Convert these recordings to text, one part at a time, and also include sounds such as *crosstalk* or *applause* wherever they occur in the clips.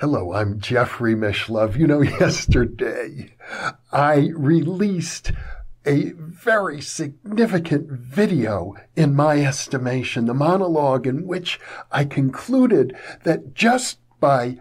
Hello, I'm Jeffrey Mishlove. You know, *laughs* yesterday I released a very significant video in my estimation, the monologue in which I concluded that just by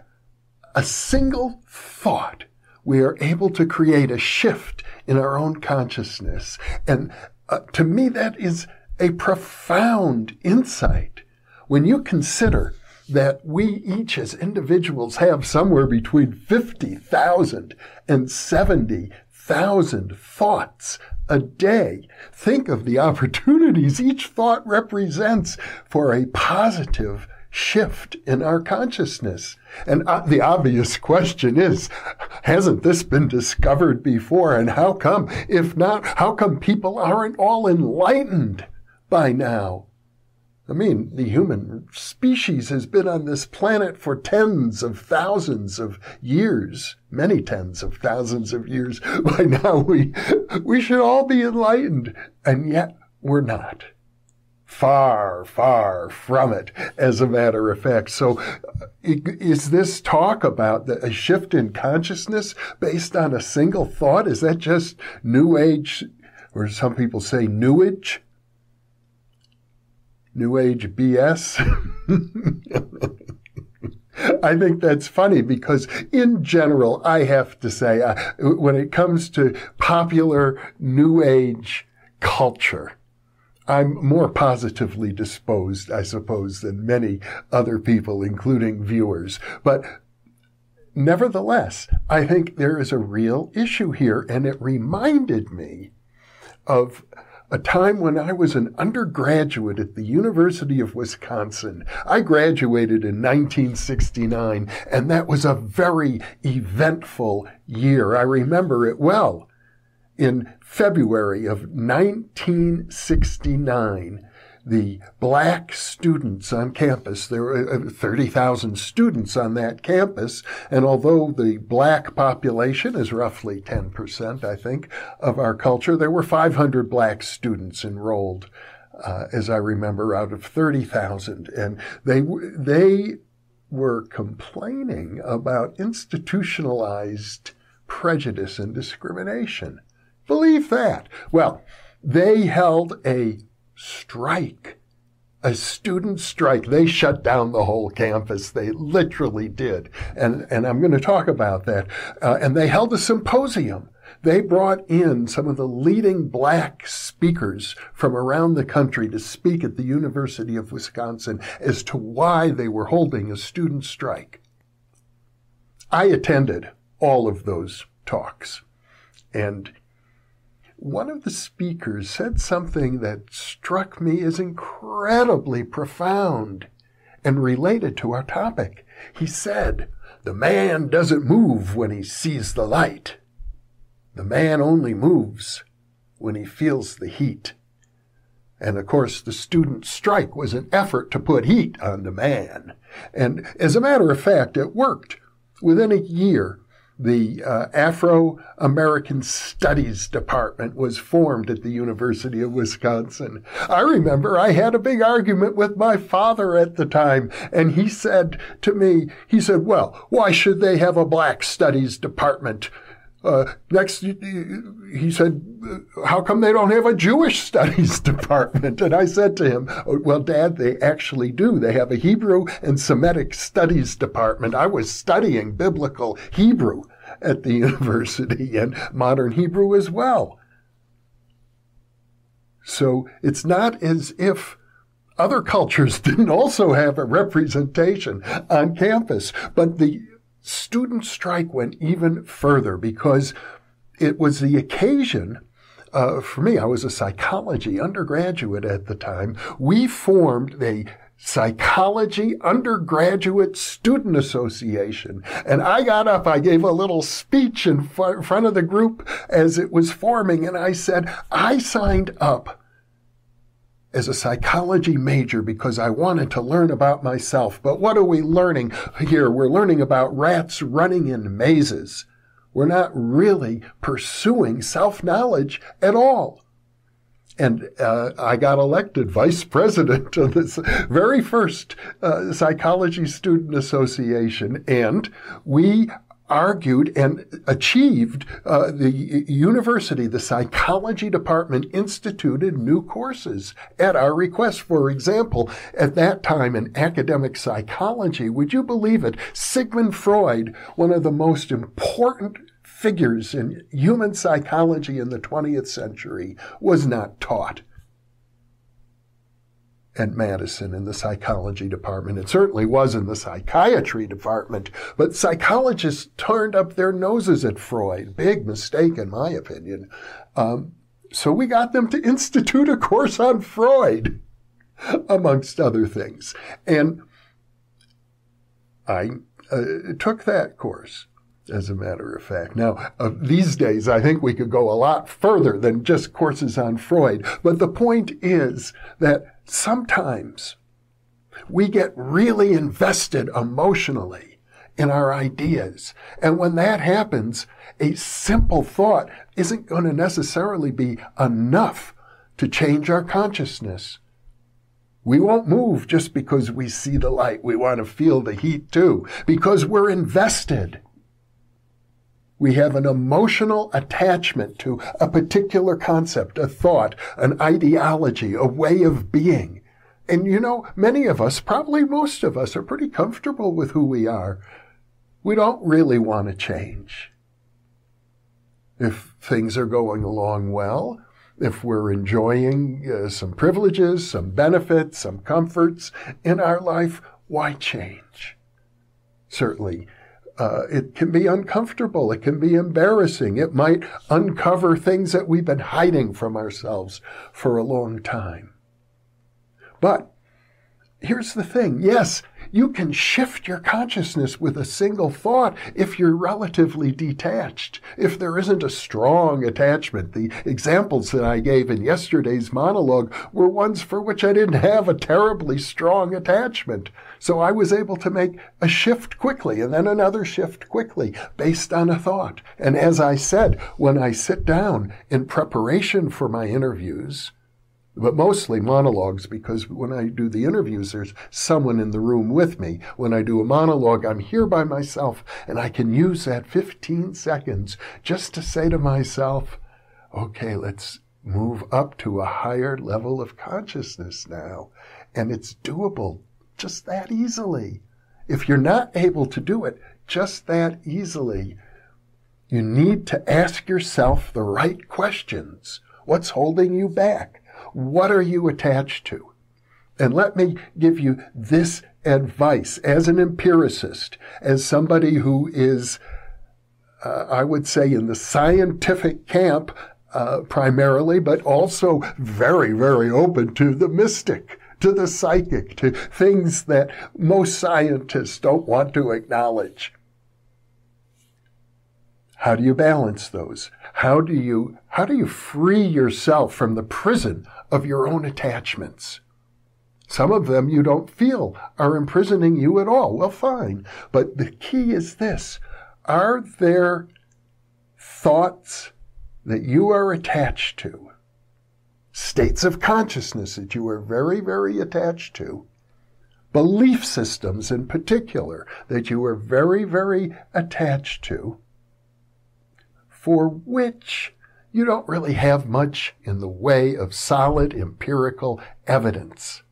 a single thought, we are able to create a shift in our own consciousness. And uh, to me, that is a profound insight when you consider that we each as individuals have somewhere between 50,000 and 70,000 thoughts a day. Think of the *laughs* opportunities each thought represents for a positive shift in our consciousness. And uh, the obvious question is, hasn't this been discovered before? And how come, if not, how come people aren't all enlightened by now? I mean, the human species has been on this planet for tens of thousands of years, many tens of thousands of years. *laughs* By now we, we should all be enlightened, and yet we're not. Far, far from it, as a matter of fact. So, uh, is this talk about the, a shift in consciousness based on a single thought? Is that just New Age, or some people say New Age? New Age BS. I think that's funny because, in general, I have to say, uh, when it comes to popular New Age culture, I'm more positively disposed, I suppose, than many other people, including viewers. But nevertheless, I think there is a real issue here, and it reminded me of a time when I was an undergraduate at the University of Wisconsin. I graduated in 1969, and that was a very eventful year. I remember it well. In February of 1969, the black students on campus. There were uh, 30,000 students on that campus. And although the black population is roughly 10%, I think, of our culture, there were 500 black students enrolled, uh, as I remember, out of 30,000. And they, they were complaining about institutionalized prejudice and discrimination. Believe that. Well, they held a strike. A student strike. They shut down the whole campus. They literally did. And, and I'm going to talk about that. Uh, and they held a symposium. They brought in some of the leading black speakers from around the country to speak at the University of Wisconsin as to why they were holding a student strike. I attended all of those talks. And one of the speakers said something that struck me as incredibly profound and related to our topic. He said, The man doesn't move when he sees the light. The man only moves when he feels the heat. And of course, the student strike was an effort to put heat on the man. And as a matter of fact, it worked. Within a year, the uh, Afro American Studies Department was formed at the University of Wisconsin. I remember I had a big argument with my father at the time, and he said to me, he said, Well, why should they have a Black Studies Department? Uh, next, he said, How come they don't have a Jewish studies *laughs* department? And I said to him, oh, Well, Dad, they actually do. They have a Hebrew and Semitic studies department. I was studying biblical Hebrew at the *laughs* university and modern Hebrew as well. So it's not as if other cultures *laughs* didn't also have a representation on campus, but the student strike went even further because it was the occasion uh, for me, I was a psychology undergraduate at the time. We formed a psychology undergraduate student association. And I got up, I gave a little speech in front of the group as it was forming, and I said, I signed up as a psychology major because I wanted to learn about myself. But what are we learning here? We're learning about rats running in mazes. We're not really pursuing self knowledge at all. and uh, I got elected vice *laughs* president of this very first uh, psychology student association, and we argued and achieved uh, the university, the psychology department instituted new courses at our request. For example, at that time in academic psychology, would you believe it? Sigmund Freud, one of the most important figures in human psychology in the 20th century, was not taught at Madison in the psychology department. It certainly was in the psychiatry department, but psychologists turned up their noses at Freud. Big mistake, in my opinion. Um, so we got them to institute a course on Freud, amongst other things. And I uh, took that course as a matter of fact. Now, uh, these days, I think we could go a lot further than just courses on Freud. But the point is that sometimes we get really invested emotionally in our ideas. And when that happens, a simple thought isn't going to necessarily be enough to change our consciousness. We won't move just because we see the light. We want to feel the heat too, because we're invested. We have an emotional attachment to a particular concept, a thought, an ideology, a way of being. And you know, many of us, probably most of us, are pretty comfortable with who we are. We don't really want to change. If things are going along well, if we're enjoying uh, some privileges, some benefits, some comforts in our life, why change? Certainly, uh, it can be uncomfortable. It can be embarrassing. It might uncover things that we've been hiding from ourselves for a long time. But here's the thing. Yes, you can shift your consciousness with a single thought if you're relatively detached, if there isn't a strong attachment. The examples that I gave in yesterday's monologue were ones for which I didn't have a terribly strong attachment. So I was able to make a shift quickly and then another shift quickly based on a thought. And as I said, when I sit down in preparation for my interviews, but mostly monologues because when I do the interviews, there's someone in the room with me. When I do a monologue, I'm here by myself and I can use that 15 seconds just to say to myself, okay, let's move up to a higher level of consciousness now. And it's doable just that easily. If you're not able to do it just that easily, you need to ask yourself the right questions. What's holding you back? What are you attached to? And let me give you this advice as an empiricist, as somebody who is, uh, I would say, in the scientific camp uh, primarily, but also very, very open to the mystic to the psychic, to things that most scientists don't want to acknowledge. How do you balance those? How do you, how do you free yourself from the prison of your own attachments? Some of them you don't feel are imprisoning you at all. Well, fine. But the key is this. Are there thoughts that you are attached to states of consciousness that you are very, very attached to, belief systems in particular that you are very, very attached to, for which you don't really have much in the way of solid empirical evidence.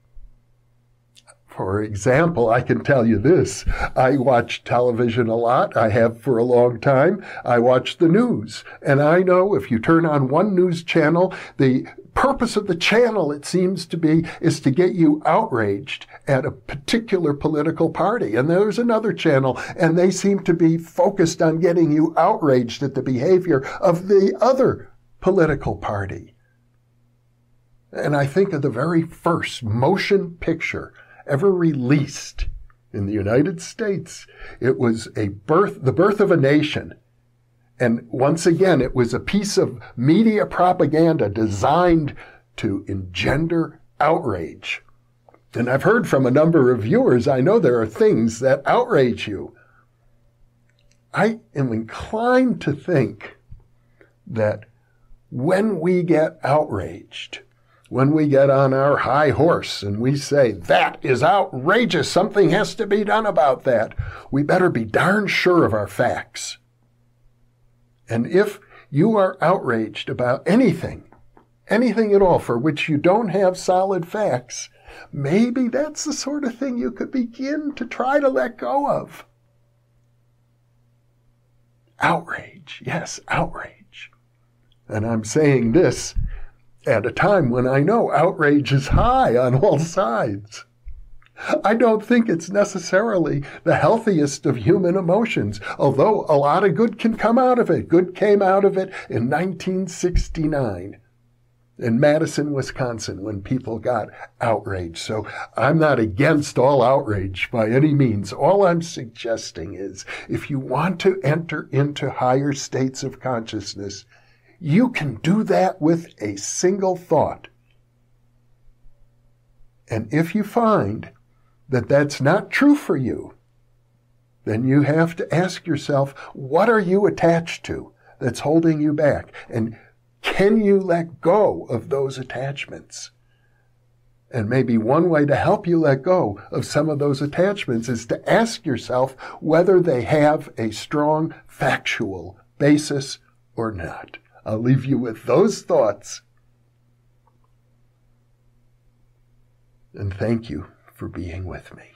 For example, I can tell you this. I watch television a lot. I have for a long time. I watch the news. And I know if you turn on one news channel, the purpose of the channel, it seems to be, is to get you outraged at a particular political party. And there's another channel, and they seem to be focused on getting you outraged at the behavior of the other political party. And I think of the very first motion picture ever released in the United States. It was a birth, the birth of a nation and once again, it was a piece of media propaganda designed to engender outrage. And I've heard from a number of viewers, I know there are things that outrage you. I am inclined to think that when we get outraged, when we get on our high horse and we say, that is outrageous, something has to be done about that, we better be darn sure of our facts. And if you are outraged about anything, anything at all for which you don't have solid facts, maybe that's the sort of thing you could begin to try to let go of. Outrage. Yes, outrage. And I'm saying this at a time when I know outrage is high on all sides. I don't think it's necessarily the healthiest of human emotions, although a lot of good can come out of it. Good came out of it in 1969 in Madison, Wisconsin, when people got outraged. So I'm not against all outrage by any means. All I'm suggesting is if you want to enter into higher states of consciousness, you can do that with a single thought. And if you find that that's not true for you, then you have to ask yourself, what are you attached to that's holding you back? And can you let go of those attachments? And maybe one way to help you let go of some of those attachments is to ask yourself whether they have a strong factual basis or not. I'll leave you with those thoughts. And thank you for being with me.